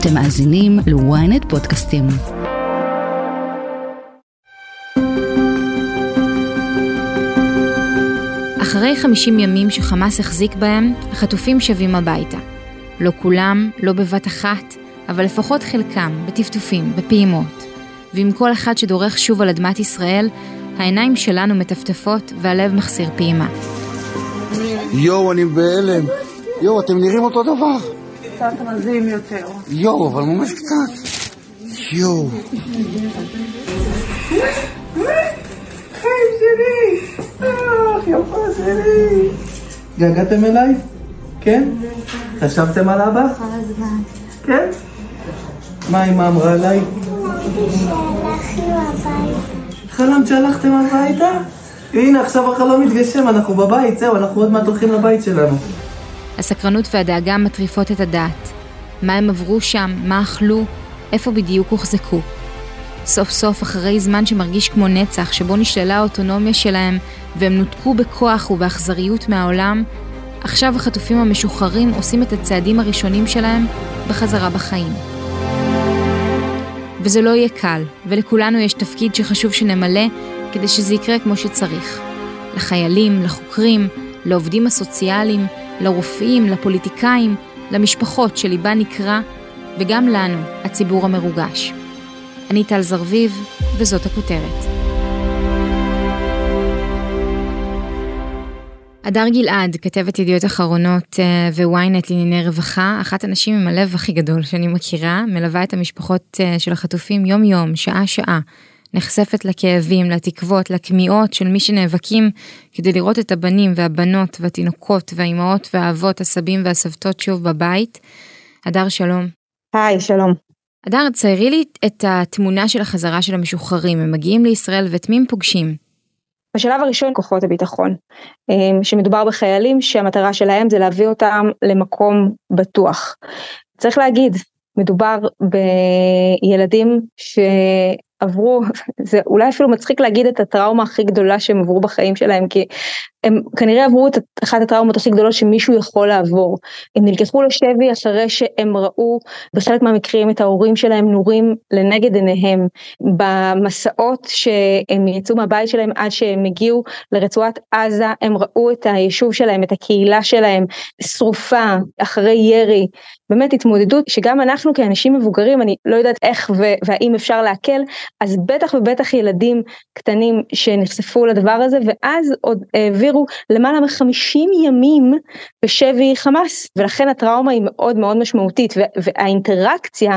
אתם מאזינים ל-ynet פודקאסטים. אחרי 50 ימים שחמאס החזיק בהם, החטופים שבים הביתה. לא כולם, לא בבת אחת, אבל לפחות חלקם, בטפטופים, בפעימות. ועם כל אחד שדורך שוב על אדמת ישראל, העיניים שלנו מטפטפות והלב מחסיר פעימה. יואו, אני בהלם. יואו, אתם נראים אותו דבר. קצת רזים יותר. יואו, אבל ממש קצת. יואו. חיים שלי! אך, יפה שלי! געגעתם אליי? כן? חשבתם על אבא? כן? מה אמא אמרה עליי? חלמת שהלכתם הביתה? הנה עכשיו החלום מתגשם, אנחנו בבית, זהו, אנחנו עוד מעט הולכים לבית שלנו. הסקרנות והדאגה מטריפות את הדעת. מה הם עברו שם, מה אכלו, איפה בדיוק הוחזקו. סוף סוף, אחרי זמן שמרגיש כמו נצח, שבו נשללה האוטונומיה שלהם והם נותקו בכוח ובאכזריות מהעולם, עכשיו החטופים המשוחררים עושים את הצעדים הראשונים שלהם בחזרה בחיים. וזה לא יהיה קל, ולכולנו יש תפקיד שחשוב שנמלא כדי שזה יקרה כמו שצריך. לחיילים, לחוקרים, לעובדים הסוציאליים, לרופאים, לפוליטיקאים, למשפחות שליבן נקרע, וגם לנו, הציבור המרוגש. אני טל זרביב, וזאת הכותרת. הדר גלעד, כתבת ידיעות אחרונות אה, וויינט לענייני רווחה, אחת הנשים עם הלב הכי גדול שאני מכירה, מלווה את המשפחות אה, של החטופים יום יום, שעה שעה. נחשפת לכאבים, לתקוות, לכמיהות של מי שנאבקים כדי לראות את הבנים והבנות והתינוקות והאימהות והאבות, הסבים והסבתות שוב בבית. הדר שלום. היי, שלום. הדר, ציירי לי את התמונה של החזרה של המשוחררים, הם מגיעים לישראל ואת מי הם פוגשים? בשלב הראשון כוחות הביטחון, אה, שמדובר בחיילים שהמטרה שלהם זה להביא אותם למקום בטוח. צריך להגיד, מדובר בילדים ש... עברו, זה אולי אפילו מצחיק להגיד את הטראומה הכי גדולה שהם עברו בחיים שלהם, כי הם כנראה עברו את אחת הטראומות הכי גדולות שמישהו יכול לעבור. הם נלקחו לשבי אחרי שהם ראו בחלק מהמקרים את ההורים שלהם נורים לנגד עיניהם במסעות שהם יצאו מהבית שלהם עד שהם הגיעו לרצועת עזה, הם ראו את היישוב שלהם, את הקהילה שלהם, שרופה, אחרי ירי, באמת התמודדות שגם אנחנו כאנשים מבוגרים, אני לא יודעת איך והאם אפשר להקל, אז בטח ובטח ילדים קטנים שנחשפו לדבר הזה ואז עוד העבירו למעלה מחמישים ימים בשבי חמאס ולכן הטראומה היא מאוד מאוד משמעותית והאינטראקציה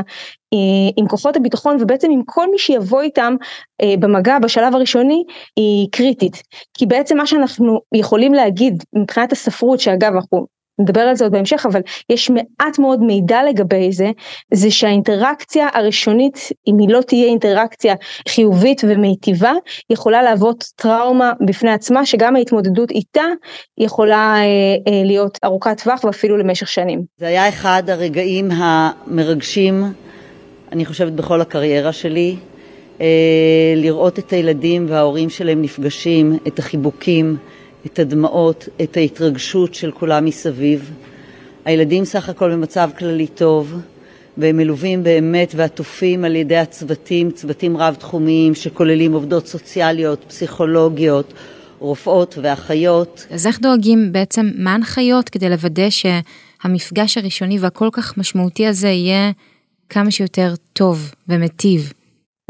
אה, עם כוחות הביטחון ובעצם עם כל מי שיבוא איתם אה, במגע בשלב הראשוני היא קריטית. כי בעצם מה שאנחנו יכולים להגיד מבחינת הספרות שאגב אנחנו נדבר על זה עוד בהמשך, אבל יש מעט מאוד מידע לגבי זה, זה שהאינטראקציה הראשונית, אם היא לא תהיה אינטראקציה חיובית ומיטיבה, יכולה להוות טראומה בפני עצמה, שגם ההתמודדות איתה יכולה אה, אה, להיות ארוכת טווח ואפילו למשך שנים. זה היה אחד הרגעים המרגשים, אני חושבת, בכל הקריירה שלי. אה, לראות את הילדים וההורים שלהם נפגשים, את החיבוקים, את הדמעות, את ההתרגשות של כולם מסביב. הילדים סך הכל במצב כללי טוב, והם מלווים באמת ועטופים על ידי הצוותים, צוותים רב-תחומיים שכוללים עובדות סוציאליות, פסיכולוגיות, רופאות ואחיות. אז איך דואגים בעצם, מה ההנחיות כדי לוודא שהמפגש הראשוני והכל כך משמעותי הזה יהיה כמה שיותר טוב ומיטיב?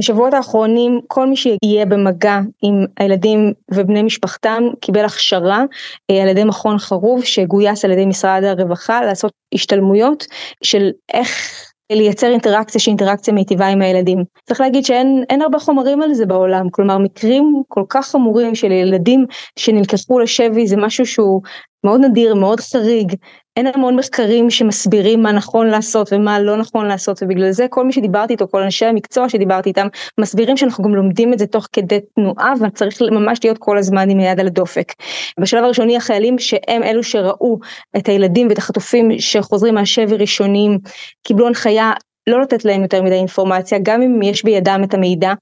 בשבועות האחרונים כל מי שיהיה במגע עם הילדים ובני משפחתם קיבל הכשרה אה, על ידי מכון חרוב שגויס על ידי משרד הרווחה לעשות השתלמויות של איך לייצר אינטראקציה שהיא אינטראקציה מיטיבה עם הילדים. צריך להגיד שאין הרבה חומרים על זה בעולם, כלומר מקרים כל כך חמורים של ילדים שנלקחו לשבי זה משהו שהוא מאוד נדיר, מאוד חריג, אין המון מחקרים שמסבירים מה נכון לעשות ומה לא נכון לעשות ובגלל זה כל מי שדיברתי איתו, כל אנשי המקצוע שדיברתי איתם, מסבירים שאנחנו גם לומדים את זה תוך כדי תנועה וצריך ממש להיות כל הזמן עם היד על הדופק. בשלב הראשוני החיילים שהם אלו שראו את הילדים ואת החטופים שחוזרים מהשבי ראשונים קיבלו הנחיה לא לתת להם יותר מדי אינפורמציה, גם אם יש בידם את המידע.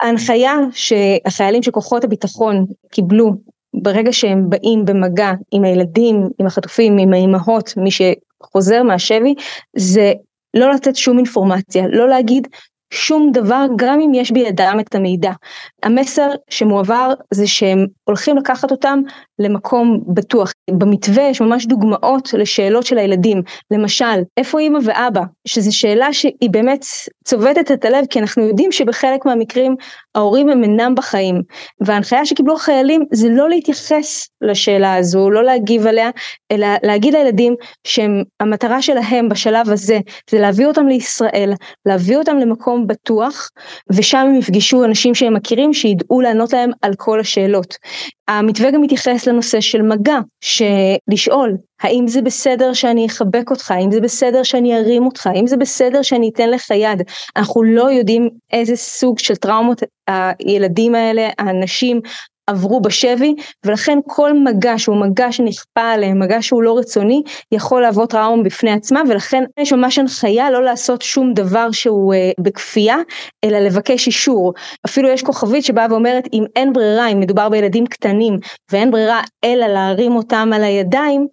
ההנחיה שהחיילים של כוחות הביטחון קיבלו ברגע שהם באים במגע עם הילדים, עם החטופים, עם האימהות, מי שחוזר מהשבי, זה לא לתת שום אינפורמציה, לא להגיד שום דבר גם אם יש בידם את המידע. המסר שמועבר זה שהם הולכים לקחת אותם למקום בטוח. במתווה יש ממש דוגמאות לשאלות של הילדים, למשל, איפה אימא ואבא? שזו שאלה שהיא באמת צובטת את הלב, כי אנחנו יודעים שבחלק מהמקרים ההורים הם אינם בחיים. וההנחיה שקיבלו החיילים זה לא להתייחס לשאלה הזו, לא להגיב עליה, אלא להגיד לילדים שהמטרה שלהם בשלב הזה זה להביא אותם לישראל, להביא אותם למקום בטוח, ושם הם יפגשו אנשים שהם מכירים שידעו לענות להם על כל השאלות. המתווה גם מתייחס לנושא של מגע, שלשאול האם זה בסדר שאני אחבק אותך, האם זה בסדר שאני ארים אותך, האם זה בסדר שאני אתן לך יד, אנחנו לא יודעים איזה סוג של טראומות הילדים האלה, האנשים עברו בשבי ולכן כל מגע שהוא מגע שנכפה עליהם, מגע שהוא לא רצוני, יכול להוות טראומה בפני עצמה ולכן יש ממש הנחיה לא לעשות שום דבר שהוא אה, בכפייה אלא לבקש אישור. אפילו יש כוכבית שבאה ואומרת אם אין ברירה, אם מדובר בילדים קטנים ואין ברירה אלא להרים אותם על הידיים,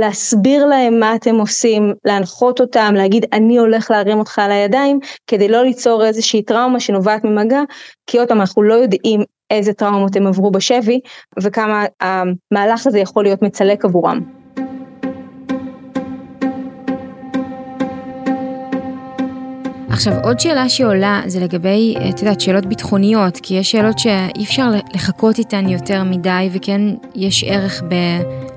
להסביר להם מה אתם עושים, להנחות אותם, להגיד אני הולך להרים אותך על הידיים, כדי לא ליצור איזושהי טראומה שנובעת ממגע, כי עוד פעם אנחנו לא יודעים איזה טראומות הם עברו בשבי וכמה המהלך הזה יכול להיות מצלק עבורם. עכשיו עוד שאלה שעולה זה לגבי, את יודעת, שאלות ביטחוניות, כי יש שאלות שאי אפשר לחכות איתן יותר מדי וכן יש ערך ב...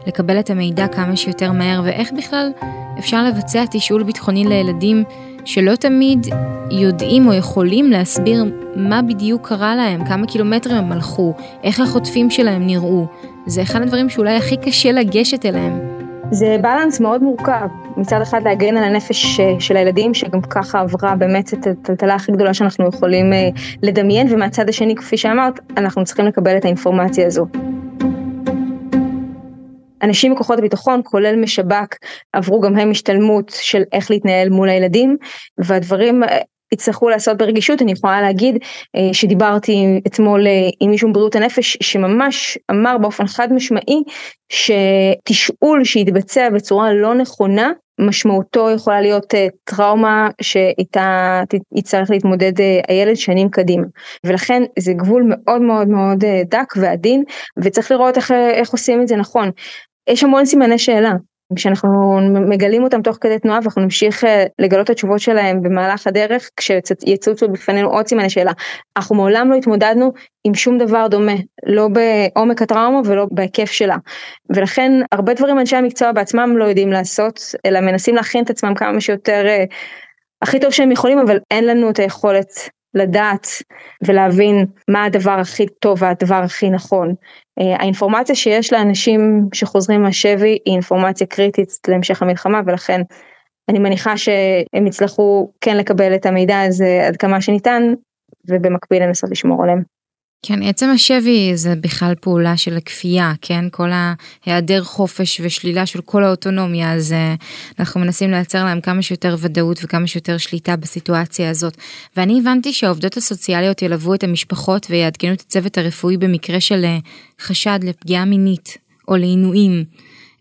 לקבל את המידע כמה שיותר מהר ואיך בכלל אפשר לבצע תשאול ביטחוני לילדים שלא תמיד יודעים או יכולים להסביר מה בדיוק קרה להם, כמה קילומטרים הם הלכו, איך החוטפים שלהם נראו. זה אחד הדברים שאולי הכי קשה לגשת אליהם. זה בלנס מאוד מורכב, מצד אחד להגן על הנפש של הילדים שגם ככה עברה באמת את הטלטלה הכי גדולה שאנחנו יכולים אה, לדמיין ומהצד השני כפי שאמרת אנחנו צריכים לקבל את האינפורמציה הזו. אנשים מכוחות הביטחון כולל משב"כ עברו גם הם השתלמות של איך להתנהל מול הילדים והדברים אה, יצטרכו לעשות ברגישות אני יכולה להגיד אה, שדיברתי אתמול אה, עם מישהו מבריאות הנפש שממש אמר באופן חד משמעי שתשאול שיתבצע בצורה לא נכונה משמעותו יכולה להיות טראומה שאיתה יצטרך להתמודד הילד שנים קדימה ולכן זה גבול מאוד מאוד מאוד דק ועדין וצריך לראות איך, איך עושים את זה נכון יש המון סימני שאלה. כשאנחנו מגלים אותם תוך כדי תנועה ואנחנו נמשיך אה, לגלות את התשובות שלהם במהלך הדרך כשיצוצו בפנינו עוד סימני שאלה. אנחנו מעולם לא התמודדנו עם שום דבר דומה, לא בעומק הטראומה ולא בהיקף שלה. ולכן הרבה דברים אנשי המקצוע בעצמם לא יודעים לעשות, אלא מנסים להכין את עצמם כמה שיותר אה, הכי טוב שהם יכולים, אבל אין לנו את היכולת לדעת ולהבין מה הדבר הכי טוב והדבר הכי נכון. אה, האינפורמציה שיש לאנשים שחוזרים מהשבי היא אינפורמציה קריטית להמשך המלחמה ולכן אני מניחה שהם יצטרכו כן לקבל את המידע הזה עד כמה שניתן ובמקביל לנסות לשמור עליהם. כן, עצם השבי זה בכלל פעולה של הכפייה, כן? כל ההיעדר חופש ושלילה של כל האוטונומיה, אז אה, אנחנו מנסים לייצר להם כמה שיותר ודאות וכמה שיותר שליטה בסיטואציה הזאת. ואני הבנתי שהעובדות הסוציאליות ילוו את המשפחות ויעדכנו את הצוות הרפואי במקרה של אה, חשד לפגיעה מינית או לעינויים.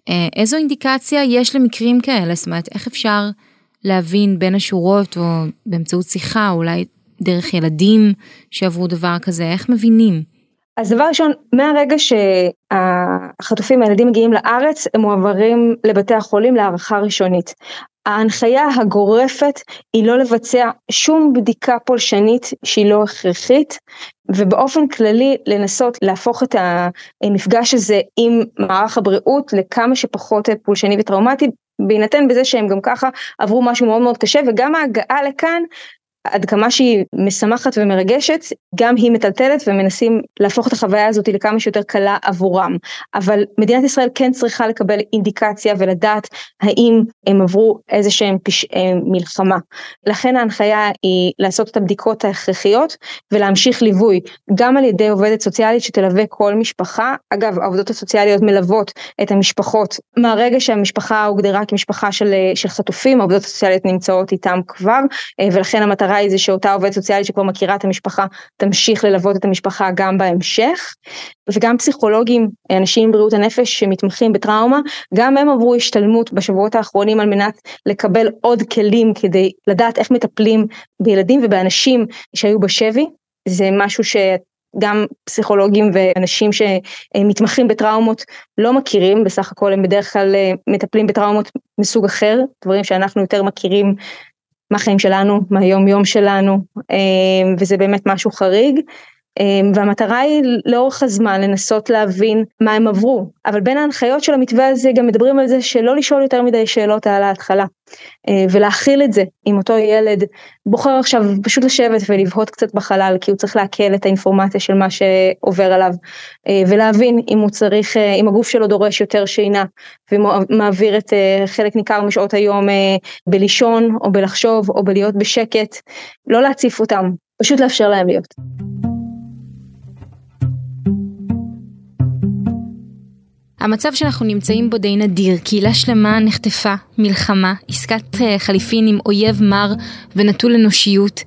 אה, איזו אינדיקציה יש למקרים כאלה? זאת אומרת, איך אפשר להבין בין השורות או באמצעות שיחה, אולי דרך ילדים שעברו דבר כזה, איך מבינים? אז דבר ראשון, מהרגע שהחטופים הילדים מגיעים לארץ, הם מועברים לבתי החולים להערכה ראשונית. ההנחיה הגורפת היא לא לבצע שום בדיקה פולשנית שהיא לא הכרחית, ובאופן כללי לנסות להפוך את המפגש הזה עם מערך הבריאות לכמה שפחות פולשני וטראומטי, בהינתן בזה שהם גם ככה עברו משהו מאוד מאוד קשה וגם ההגעה לכאן עד כמה שהיא משמחת ומרגשת, גם היא מטלטלת ומנסים להפוך את החוויה הזאת לכמה שיותר קלה עבורם. אבל מדינת ישראל כן צריכה לקבל אינדיקציה ולדעת האם הם עברו איזה שהם פשעי מלחמה. לכן ההנחיה היא לעשות את הבדיקות ההכרחיות ולהמשיך ליווי גם על ידי עובדת סוציאלית שתלווה כל משפחה. אגב, העובדות הסוציאליות מלוות את המשפחות מהרגע שהמשפחה הוגדרה כמשפחה של, של חטופים, העובדות הסוציאליות נמצאות איתם כבר, ולכן המטרה המטרה היא זה שאותה עובדת סוציאלית שכבר מכירה את המשפחה תמשיך ללוות את המשפחה גם בהמשך. וגם פסיכולוגים אנשים עם בריאות הנפש שמתמחים בטראומה גם הם עברו השתלמות בשבועות האחרונים על מנת לקבל עוד כלים כדי לדעת איך מטפלים בילדים ובאנשים שהיו בשבי. זה משהו ש... גם פסיכולוגים ואנשים שמתמחים בטראומות לא מכירים, בסך הכל הם בדרך כלל אה, מטפלים בטראומות מסוג אחר, דברים שאנחנו יותר מכירים מהחיים שלנו, מהיום יום שלנו, אה, וזה באמת משהו חריג. אמ, והמטרה היא לאורך הזמן לנסות להבין מה הם עברו. אבל בין ההנחיות של המתווה הזה גם מדברים על זה שלא לשאול יותר מדי שאלות על ההתחלה אה, ולהכיל את זה אם אותו ילד. בוחר עכשיו פשוט לשבת ולבהות קצת בחלל כי הוא צריך לעכל את האינפורמציה של מה שעובר עליו אה, ולהבין אם הוא צריך אה, אם הגוף שלו דורש יותר שינה ומעביר את חלק ניכר משעות היום בלישון או בלחשוב או בלהיות בשקט. לא להציף אותם פשוט לאפשר להם להיות. המצב שאנחנו נמצאים בו די נדיר, קהילה שלמה נחטפה, מלחמה, עסקת אה, חליפין עם אויב מר ונטול אנושיות.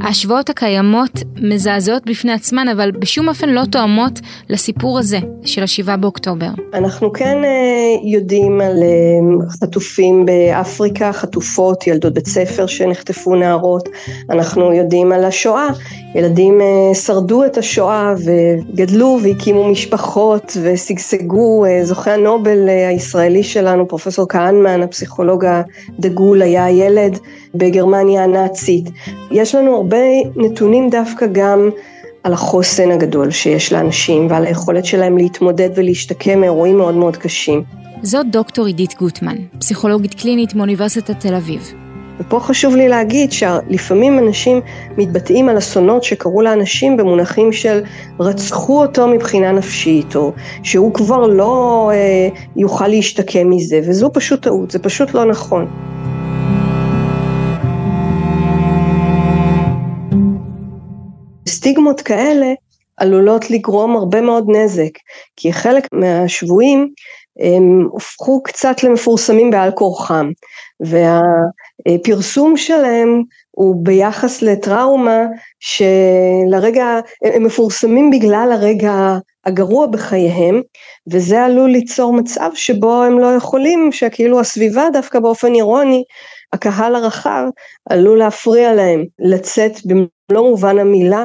ההשוואות הקיימות מזעזעות בפני עצמן, אבל בשום אופן לא תואמות לסיפור הזה של השבעה באוקטובר. אנחנו כן אה, יודעים על אה, חטופים באפריקה, חטופות, ילדות בית ספר שנחטפו נערות, אנחנו יודעים על השואה, ילדים אה, שרדו את השואה וגדלו והקימו משפחות ושגשגו, זוכה הנובל הישראלי שלנו, פרופסור כהנמן, הפסיכולוג הדגול, היה ילד בגרמניה הנאצית. יש לנו הרבה נתונים דווקא גם על החוסן הגדול שיש לאנשים ועל היכולת שלהם להתמודד ולהשתקם מאירועים מאוד מאוד קשים. זאת דוקטור עידית גוטמן, פסיכולוגית קלינית מאוניברסיטת תל אביב. ופה חשוב לי להגיד שלפעמים אנשים מתבטאים על אסונות שקרו לאנשים במונחים של רצחו אותו מבחינה נפשית, או שהוא כבר לא אה, יוכל להשתקם מזה, וזו פשוט טעות, זה פשוט לא נכון. סטיגמות כאלה עלולות לגרום הרבה מאוד נזק, כי חלק מהשבויים הם הופכו קצת למפורסמים בעל כורחם, והפרסום שלהם הוא ביחס לטראומה שלרגע, הם מפורסמים בגלל הרגע הגרוע בחייהם, וזה עלול ליצור מצב שבו הם לא יכולים, שכאילו הסביבה דווקא באופן אירוני, הקהל הרחב עלול להפריע להם לצאת במלוא מובן המילה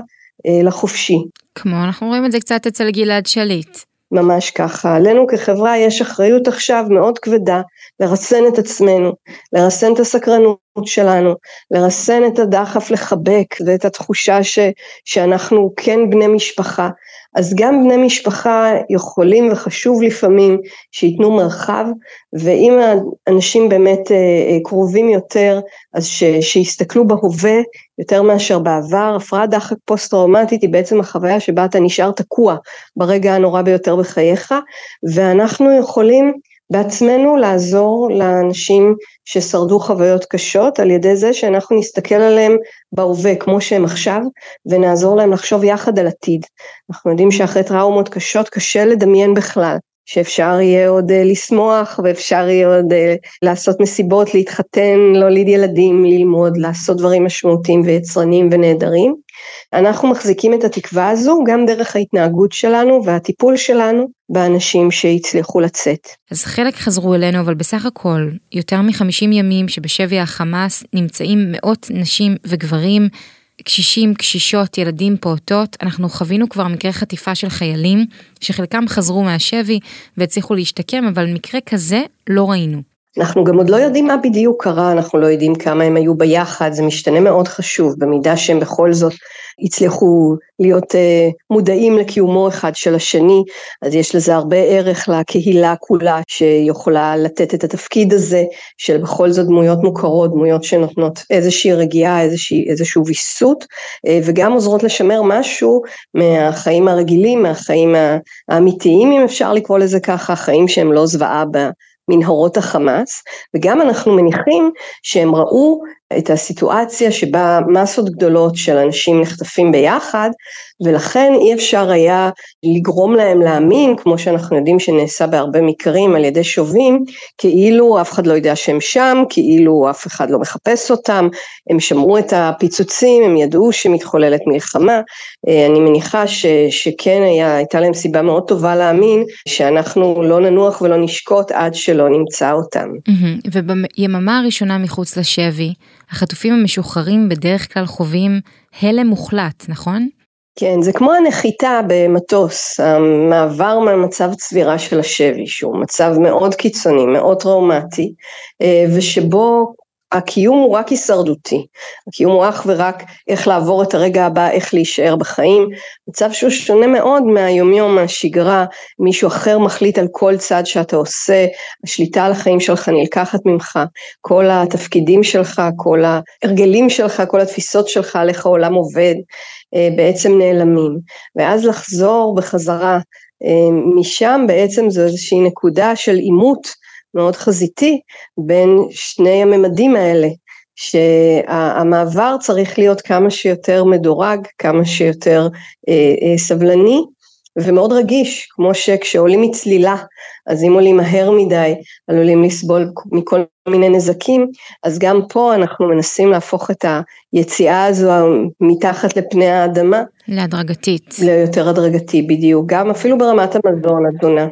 לחופשי. כמו אנחנו רואים את זה קצת אצל גלעד שליט. ממש ככה. עלינו כחברה יש אחריות עכשיו מאוד כבדה לרסן את עצמנו, לרסן את הסקרנות שלנו, לרסן את הדחף לחבק ואת התחושה ש, שאנחנו כן בני משפחה. אז גם בני משפחה יכולים וחשוב לפעמים שייתנו מרחב, ואם האנשים באמת אה, אה, קרובים יותר, אז ש, שיסתכלו בהווה יותר מאשר בעבר. הפרעת דחק פוסט-טראומטית היא בעצם החוויה שבה אתה נשאר תקוע ברגע הנורא ביותר בחייך, ואנחנו יכולים בעצמנו לעזור לאנשים ששרדו חוויות קשות על ידי זה שאנחנו נסתכל עליהם בהווה כמו שהם עכשיו ונעזור להם לחשוב יחד על עתיד. אנחנו יודעים שאחרי טראומות קשות קשה לדמיין בכלל שאפשר יהיה עוד uh, לשמוח ואפשר יהיה עוד uh, לעשות מסיבות, להתחתן, להוליד ילדים, ללמוד, לעשות דברים משמעותיים ויצרניים ונהדרים. אנחנו מחזיקים את התקווה הזו גם דרך ההתנהגות שלנו והטיפול שלנו באנשים שהצליחו לצאת. אז חלק חזרו אלינו, אבל בסך הכל, יותר מחמישים ימים שבשבי החמאס נמצאים מאות נשים וגברים, קשישים, קשישות, ילדים, פעוטות, אנחנו חווינו כבר מקרה חטיפה של חיילים, שחלקם חזרו מהשבי והצליחו להשתקם, אבל מקרה כזה לא ראינו. אנחנו גם עוד לא יודעים מה בדיוק קרה, אנחנו לא יודעים כמה הם היו ביחד, זה משתנה מאוד חשוב, במידה שהם בכל זאת הצליחו להיות uh, מודעים לקיומו אחד של השני, אז יש לזה הרבה ערך לקהילה כולה שיכולה לתת את התפקיד הזה, של בכל זאת דמויות מוכרות, דמויות שנותנות איזושהי רגיעה, איזושהי, איזשהו ויסות, uh, וגם עוזרות לשמר משהו מהחיים הרגילים, מהחיים האמיתיים, אם אפשר לקרוא לזה ככה, חיים שהם לא זוועה ב... מנהרות החמאס, וגם אנחנו מניחים שהם ראו את הסיטואציה שבה מסות גדולות של אנשים נחטפים ביחד ולכן אי אפשר היה לגרום להם להאמין, כמו שאנחנו יודעים שנעשה בהרבה מקרים על ידי שובים, כאילו אף אחד לא יודע שהם שם, כאילו אף אחד לא מחפש אותם, הם שמעו את הפיצוצים, הם ידעו שמתחוללת מלחמה, אה, אני מניחה ש, שכן היה, הייתה להם סיבה מאוד טובה להאמין שאנחנו לא ננוח ולא נשקוט עד שלא נמצא אותם. וביממה הראשונה מחוץ לשבי, החטופים המשוחררים בדרך כלל חווים הלם מוחלט, נכון? כן, זה כמו הנחיתה במטוס, המעבר מהמצב צבירה של השבי, שהוא מצב מאוד קיצוני, מאוד טראומטי, אה, ושבו הקיום הוא רק הישרדותי, הקיום הוא אך ורק איך לעבור את הרגע הבא, איך להישאר בחיים, מצב שהוא שונה מאוד מהיומיום, מהשגרה, מישהו אחר מחליט על כל צעד שאתה עושה, השליטה על החיים שלך נלקחת ממך, כל התפקידים שלך, כל ההרגלים שלך, כל התפיסות שלך על איך העולם עובד, אה, בעצם נעלמים, ואז לחזור בחזרה אה, משם בעצם זו איזושהי נקודה של עימות מאוד חזיתי בין שני הממדים האלה, שהמעבר צריך להיות כמה שיותר מדורג, כמה שיותר אה, אה, סבלני ומאוד רגיש, כמו שכשעולים מצלילה, אז אם עולים מהר מדי, עלולים לסבול מכל מיני נזקים, אז גם פה אנחנו מנסים להפוך את היציאה הזו מתחת לפני האדמה. להדרגתית. ליותר הדרגתי בדיוק, גם אפילו ברמת המזון, התזונה.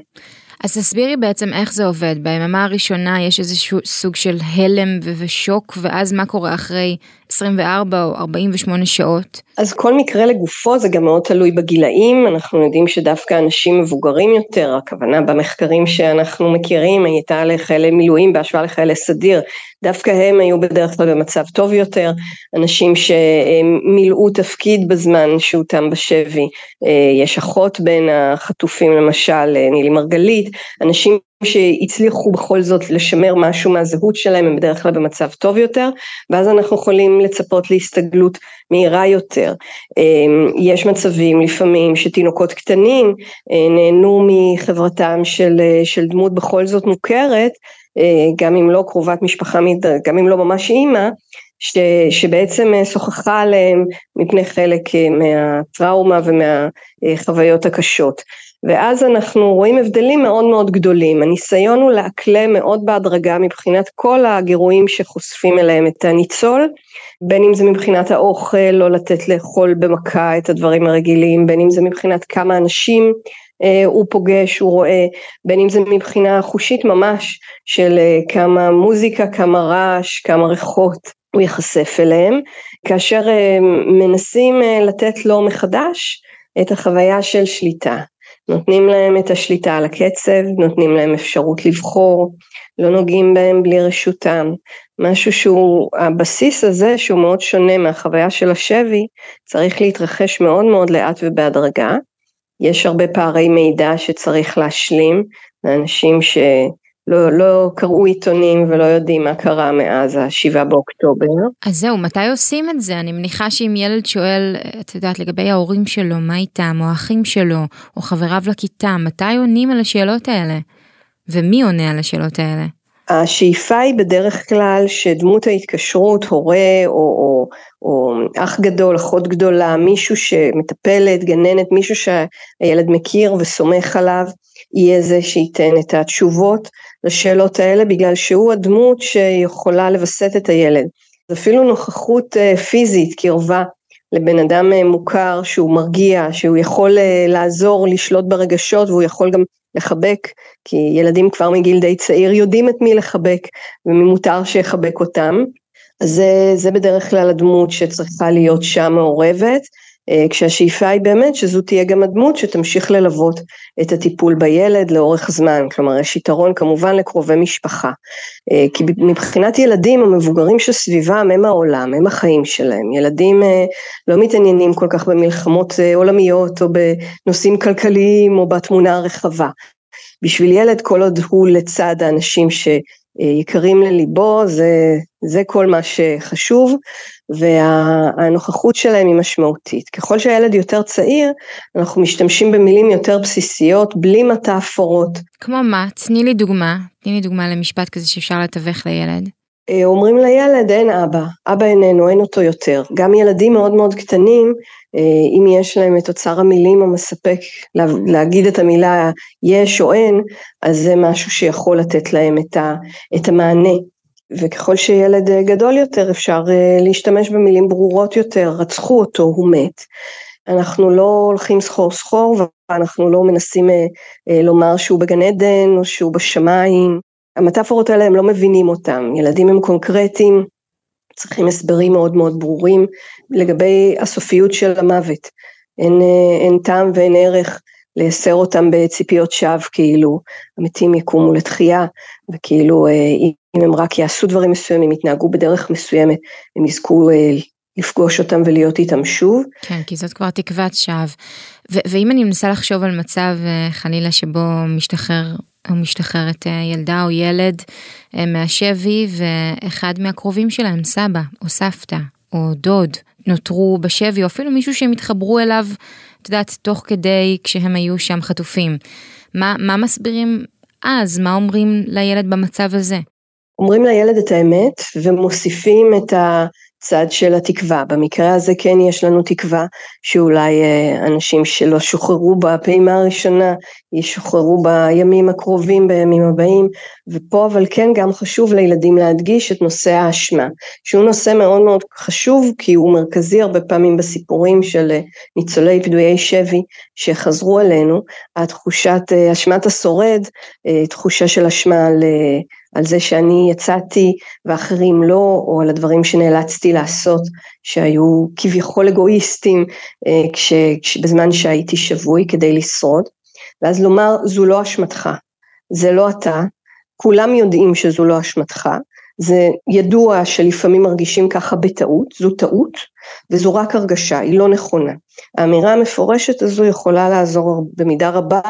אז תסבירי בעצם איך זה עובד, ביממה הראשונה יש איזשהו סוג של הלם ושוק, ואז מה קורה אחרי 24 או 48 שעות? אז כל מקרה לגופו זה גם מאוד תלוי בגילאים, אנחנו יודעים שדווקא אנשים מבוגרים יותר, הכוונה במחקרים שאנחנו מכירים הייתה לחיילי מילואים בהשוואה לחיילי סדיר, דווקא הם היו בדרך כלל במצב טוב יותר, אנשים שמילאו תפקיד בזמן שהותם בשבי, אה, יש אחות בין החטופים למשל, אה, נילי מרגלית, אנשים שהצליחו בכל זאת לשמר משהו מהזהות שלהם הם בדרך כלל במצב טוב יותר ואז אנחנו יכולים לצפות להסתגלות מהירה יותר. אמ, יש מצבים לפעמים שתינוקות קטנים אה, נהנו מחברתם של, אה, של דמות בכל זאת מוכרת אה, גם אם לא קרובת משפחה, גם אם לא ממש אימא ש, שבעצם שוחחה עליהם מפני חלק מהטראומה ומהחוויות הקשות. ואז אנחנו רואים הבדלים מאוד מאוד גדולים. הניסיון הוא לאקלם מאוד בהדרגה מבחינת כל הגירויים שחושפים אליהם את הניצול, בין אם זה מבחינת האוכל, לא לתת לאכול במכה את הדברים הרגילים, בין אם זה מבחינת כמה אנשים אה, הוא פוגש, הוא רואה, בין אם זה מבחינה חושית ממש, של אה, כמה מוזיקה, כמה רעש, כמה ריחות הוא ייחשף אליהם, כאשר אה, מנסים אה, לתת לו מחדש את החוויה של שליטה. נותנים להם את השליטה על הקצב, נותנים להם אפשרות לבחור, לא נוגעים בהם בלי רשותם. משהו שהוא, הבסיס הזה שהוא מאוד שונה מהחוויה של השבי, צריך להתרחש מאוד מאוד לאט ובהדרגה. יש הרבה פערי מידע שצריך להשלים לאנשים ש... לא, לא קראו עיתונים ולא יודעים מה קרה מאז השבעה באוקטובר. אז זהו, מתי עושים את זה? אני מניחה שאם ילד שואל, את יודעת, לגבי ההורים שלו, מה איתם, או האחים שלו, או חבריו לכיתה, מתי עונים על השאלות האלה? ומי עונה על השאלות האלה? השאיפה היא בדרך כלל שדמות ההתקשרות, הורה או, או, או אח גדול, אחות גדולה, מישהו שמטפלת, גננת, מישהו שהילד מכיר וסומך עליו, יהיה זה שייתן את התשובות לשאלות האלה, בגלל שהוא הדמות שיכולה לווסת את הילד. אפילו נוכחות אה, פיזית, קרבה לבן אדם אה, מוכר שהוא מרגיע, שהוא יכול אה, לעזור לשלוט ברגשות והוא יכול גם לחבק, כי ילדים כבר מגיל די צעיר יודעים את מי לחבק ומי מותר שיחבק אותם. אז זה, זה בדרך כלל הדמות שצריכה להיות שם מעורבת. אה, כשהשאיפה היא באמת שזו תהיה גם הדמות שתמשיך ללוות את הטיפול בילד לאורך זמן, כלומר יש יתרון כמובן לקרובי משפחה, אה, כי מבחינת ילדים המבוגרים שסביבם הם העולם, הם החיים שלהם, ילדים אה, לא מתעניינים כל כך במלחמות עולמיות או בנושאים כלכליים או בתמונה הרחבה, בשביל ילד כל עוד הוא לצד האנשים ש... יקרים לליבו, זה, זה כל מה שחשוב, והנוכחות שלהם היא משמעותית. ככל שהילד יותר צעיר, אנחנו משתמשים במילים יותר בסיסיות, בלי מטאפורות. כמו מה? תני לי דוגמה, תני לי דוגמה למשפט כזה שאפשר לתווך לילד. אה, אומרים לילד אין אבא, אבא איננו, אין אותו יותר. גם ילדים מאוד מאוד קטנים, אה, אם יש להם את אוצר המילים המספק להגיד את המילה יש או אין, אז זה משהו שיכול לתת להם את, המענה. וככל שילד גדול יותר אפשר להשתמש במילים ברורות יותר, רצחו אותו, הוא מת. אנחנו לא הולכים סחור סחור ואנחנו לא מנסים לומר שהוא בגן עדן או שהוא בשמיים. המטאפורות האלה הם לא מבינים אותם, ילדים הם קונקרטיים, צריכים הסברים מאוד מאוד ברורים לגבי הסופיות של המוות. אין, אין טעם ואין ערך לייסר אותם בציפיות שווא, כאילו המתים יקומו לתחייה, וכאילו אה, אם הם רק יעשו דברים מסוימים, יתנהגו בדרך מסוימת, הם יזכו אה, לפגוש אותם ולהיות איתם שוב. כן, כי זאת כבר תקוות שווא. ואם אני מנסה לחשוב על מצב אה, חלילה שבו משתחרר או משתחררת אה, ילדה או ילד מהשבי ואחד מהקרובים שלהם, סבא או סבתא או דוד, נותרו בשבי או אפילו מישהו שהם התחברו אליו, את יודעת, תוך כדי כשהם היו שם חטופים. מה, מה מסבירים אז? מה אומרים לילד במצב הזה? אומרים לילד את האמת ומוסיפים את ה... צד של התקווה. במקרה הזה כן יש לנו תקווה שאולי אה, אנשים שלא שוחררו בפעימה הראשונה ישוחררו בימים הקרובים, בימים הבאים, ופה אבל כן גם חשוב לילדים להדגיש את נושא האשמה, שהוא נושא מאוד מאוד חשוב כי הוא מרכזי הרבה פעמים בסיפורים של אה, ניצולי פדויי שבי שחזרו אלינו, התחושת אה, אשמת השורד, תחושה של אשמה על על זה שאני יצאתי ואחרים לא, או על הדברים שנאלצתי לעשות, שהיו כביכול אגואיסטים אה, כש, בזמן שהייתי שבוי כדי לשרוד, ואז לומר זו לא אשמתך, זה לא אתה, כולם יודעים שזו לא אשמתך, זה ידוע שלפעמים מרגישים ככה בטעות, זו טעות וזו רק הרגשה, היא לא נכונה. האמירה המפורשת הזו יכולה לעזור במידה רבה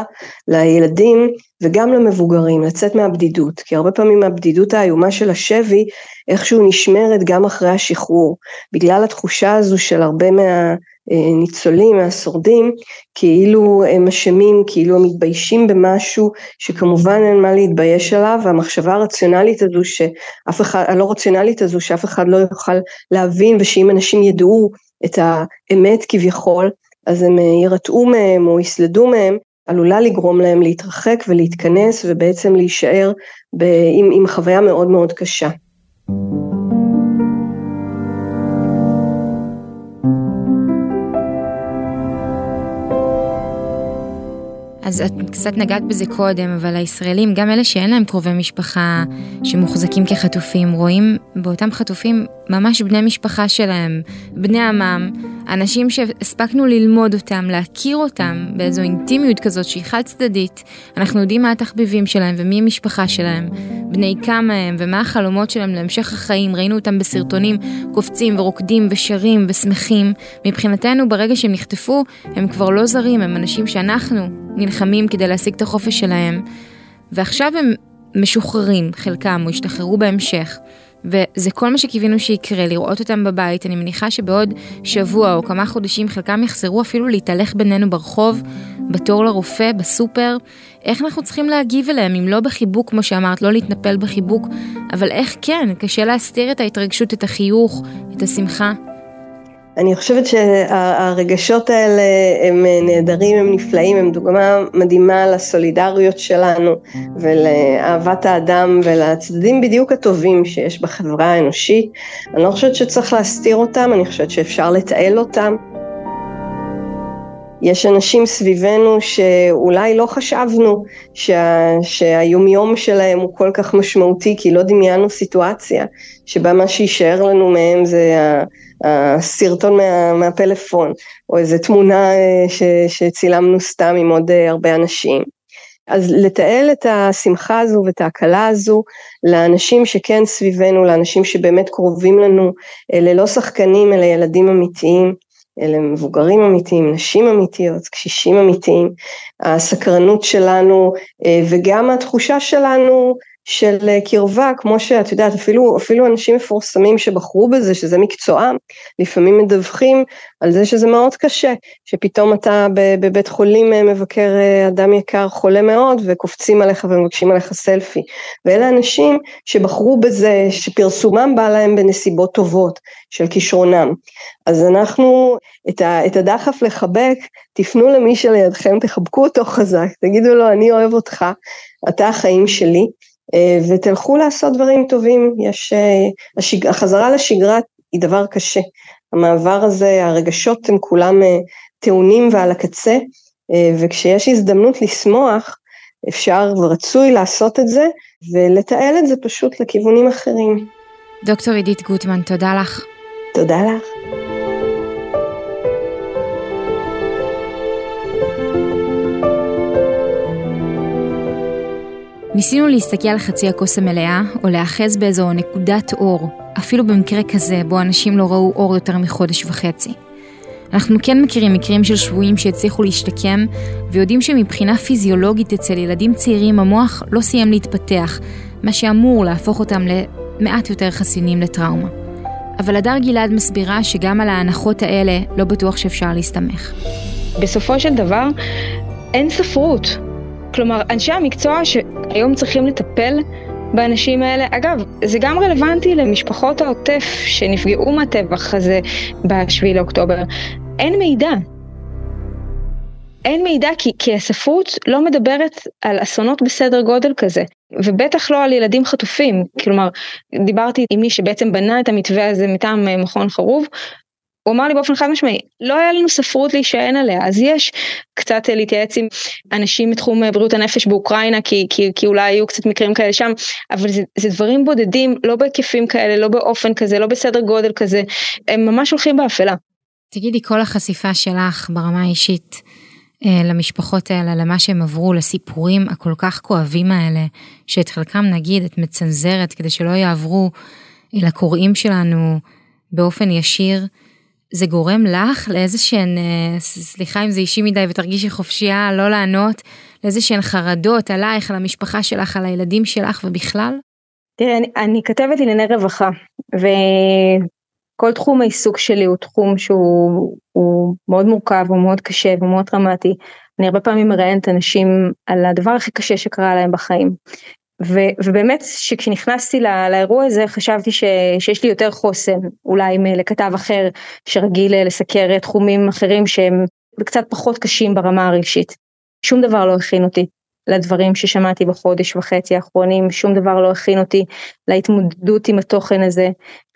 לילדים וגם למבוגרים לצאת מהבדידות, כי הרבה פעמים הבדידות האיומה של השבי איכשהו נשמרת גם אחרי השחרור, בגלל התחושה הזו של הרבה מה... ניצולים, מהשורדים, כאילו הם אשמים, כאילו הם מתביישים במשהו שכמובן אין מה להתבייש עליו, והמחשבה הרציונלית הזו שאף אחד, הלא רציונלית הזו שאף אחד לא יוכל להבין ושאם אנשים ידעו את האמת כביכול, אז הם יירתעו מהם או יסלדו מהם, עלולה לגרום להם להתרחק ולהתכנס ובעצם להישאר ב, עם, עם חוויה מאוד מאוד קשה. אז את קצת נגעת בזה קודם, אבל הישראלים, גם אלה שאין להם קרובי משפחה שמוחזקים כחטופים, רואים באותם חטופים ממש בני משפחה שלהם, בני עמם, אנשים שהספקנו ללמוד אותם, להכיר אותם באיזו אינטימיות כזאת שהיא חד צדדית. אנחנו יודעים מה התחביבים שלהם ומי המשפחה שלהם, בני כמה הם ומה החלומות שלהם להמשך החיים. ראינו אותם בסרטונים קופצים ורוקדים ושרים ושמחים. מבחינתנו ברגע שהם נחטפו הם כבר לא זרים, הם אנשים שאנחנו נלחמים כדי להשיג את החופש שלהם. ועכשיו הם משוחררים, חלקם, או השתחררו בהמשך. וזה כל מה שקיווינו שיקרה, לראות אותם בבית. אני מניחה שבעוד שבוע או כמה חודשים חלקם יחזרו אפילו להתהלך בינינו ברחוב, בתור לרופא, בסופר. איך אנחנו צריכים להגיב אליהם, אם לא בחיבוק, כמו שאמרת, לא להתנפל בחיבוק, אבל איך כן, קשה להסתיר את ההתרגשות, את החיוך, את השמחה. אני חושבת שהרגשות האלה הם נהדרים, הם נפלאים, הם דוגמה מדהימה לסולידריות שלנו ולאהבת האדם ולצדדים בדיוק הטובים שיש בחברה האנושית. אני לא חושבת שצריך להסתיר אותם, אני חושבת שאפשר לתעל אותם. יש אנשים סביבנו שאולי לא חשבנו שה, שהיומיום שלהם הוא כל כך משמעותי, כי לא דמיינו סיטואציה שבה מה שיישאר לנו מהם זה הסרטון מה, מהפלאפון, או איזו תמונה אה, ש, שצילמנו סתם עם עוד אה, הרבה אנשים. אז לתעל את השמחה הזו ואת ההקלה הזו לאנשים שכן סביבנו, לאנשים שבאמת קרובים לנו, אלה לא שחקנים, אלה ילדים אמיתיים, אלה מבוגרים אמיתיים, נשים אמיתיות, קשישים אמיתיים, הסקרנות שלנו אה, וגם התחושה שלנו של אה, קרבה, כמו שאת יודעת, אפילו, אפילו אנשים מפורסמים שבחרו בזה, שזה מקצועם, לפעמים מדווחים על זה שזה מאוד קשה, שפתאום אתה בבית חולים אה, מבקר אה, אדם יקר חולה מאוד, וקופצים עליך ומבקשים עליך סלפי. ואלה אנשים שבחרו בזה, שפרסומם בא להם בנסיבות טובות של כישרונם. אז אנחנו, את, ה, את הדחף לחבק, תפנו למי שלידכם, תחבקו אותו חזק, תגידו לו, אני אוהב אותך, אתה החיים שלי. אה, ותלכו לעשות דברים טובים, יש, אה, השג, החזרה לשגרה היא דבר קשה, המעבר הזה, הרגשות הם כולם אה, טעונים ועל הקצה, וכשיש הזדמנות לשמוח, אפשר ורצוי לעשות את זה, ולתעל את זה פשוט לכיוונים אחרים. דוקטור עידית גוטמן, תודה לך. תודה לך. ניסינו להסתכל על חצי הכוס המלאה, או להאחז באיזו נקודת אור, אפילו במקרה כזה בו אנשים לא ראו אור יותר מחודש וחצי. אנחנו כן מכירים מקרים של שבויים שהצליחו להשתקם, ויודעים שמבחינה פיזיולוגית אצל ילדים צעירים המוח לא סיים להתפתח, מה שאמור להפוך אותם למעט יותר חסינים לטראומה. אבל הדר גלעד מסבירה שגם על ההנחות האלה לא בטוח שאפשר להסתמך. בסופו של דבר, אין ספרות. כלומר, אנשי המקצוע שהיום צריכים לטפל באנשים האלה, אגב, זה גם רלוונטי למשפחות העוטף שנפגעו מהטבח הזה ב-7 לאוקטובר. אין מידע. אין מידע כי, כי הספרות לא מדברת על אסונות בסדר גודל כזה, ובטח לא על ילדים חטופים. כלומר, דיברתי עם מי שבעצם בנה את המתווה הזה מטעם אה, מכון חרוב, הוא אמר לי באופן חד משמעי, לא היה לנו ספרות להישען עליה, אז יש קצת להתייעץ עם אנשים מתחום בריאות הנפש באוקראינה, כי, כי, כי אולי היו קצת מקרים כאלה שם, אבל זה, זה דברים בודדים, לא בהיקפים כאלה, לא באופן כזה, לא בסדר גודל כזה, הם ממש הולכים באפלה. תגידי, כל החשיפה שלך ברמה האישית אה, למשפחות האלה, למה שהם עברו, לסיפורים הכל כך כואבים האלה, שאת חלקם נגיד את מצנזרת כדי שלא יעברו לקוראים שלנו באופן ישיר, זה גורם לך לאיזה שהן, אה, סליחה אם זה אישי מדי ותרגישי חופשייה לא לענות, לאיזה שהן חרדות עלייך, על המשפחה שלך, על הילדים שלך ובכלל? תראה, אני, אני כתבת ענייני רווחה, וכל תחום העיסוק שלי הוא תחום שהוא מאוד מורכב, הוא מאוד קשה, הוא מאוד דרמטי. אני הרבה פעמים מראיינת אנשים על הדבר הכי קשה שקרה להם בחיים. ו, ובאמת שכשנכנסתי לא, לאירוע הזה חשבתי ש, שיש לי יותר חוסן אולי לכתב אחר שרגיל אה, לסקר תחומים אחרים שהם קצת פחות קשים ברמה הרגשית. שום דבר לא הכין אותי לדברים ששמעתי בחודש וחצי האחרונים, שום דבר לא הכין אותי להתמודדות עם התוכן הזה.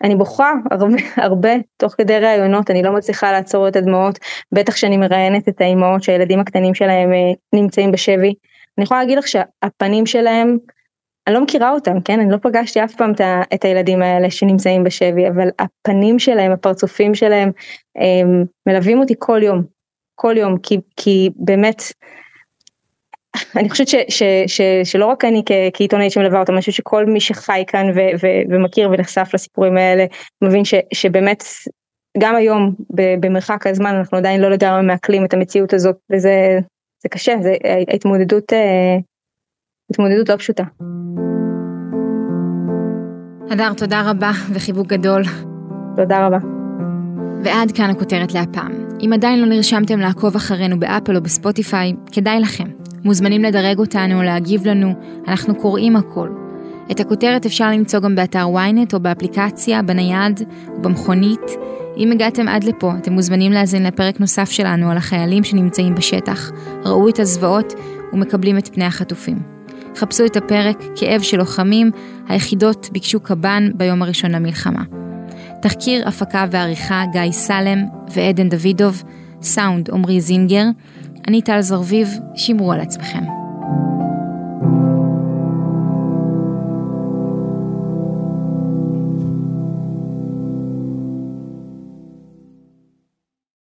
אני בוכה הרבה, הרבה תוך כדי ראיונות, אני לא מצליחה לעצור את הדמעות, בטח שאני מראיינת את האימהות שהילדים הקטנים שלהם אה, נמצאים בשבי. אני יכולה להגיד לך שהפנים שלהם אני לא מכירה אותם, כן? אני לא פגשתי אף פעם את הילדים האלה שנמצאים בשבי, אבל הפנים שלהם, הפרצופים שלהם, הם מלווים אותי כל יום, כל יום, כי, כי באמת, אני חושבת ש, ש, ש, שלא רק אני כעיתונאית שמלווה אותם, אני חושבת שכל מי שחי כאן ו, ו, ומכיר ונחשף לסיפורים האלה, מבין ש, שבאמת גם היום במרחק הזמן אנחנו עדיין לא לגמרי מעכלים את המציאות הזאת, וזה זה קשה, זה ההתמודדות אה, התמודדות לא פשוטה. הדר, תודה רבה וחיבוק גדול. תודה רבה. ועד כאן הכותרת להפעם. אם עדיין לא נרשמתם לעקוב אחרינו באפל או בספוטיפיי, כדאי לכם. מוזמנים לדרג אותנו, להגיב לנו, אנחנו קוראים הכל. את הכותרת אפשר למצוא גם באתר ynet או באפליקציה, בנייד ובמכונית. אם הגעתם עד לפה, אתם מוזמנים להאזין לפרק נוסף שלנו על החיילים שנמצאים בשטח, ראו את הזוועות ומקבלים את פני החטופים. חפשו את הפרק כאב של לוחמים, היחידות ביקשו קב"ן ביום הראשון למלחמה. תחקיר, הפקה ועריכה גיא סלם ועדן דוידוב, סאונד עמרי זינגר, אני טל זרביב, שמרו על עצמכם.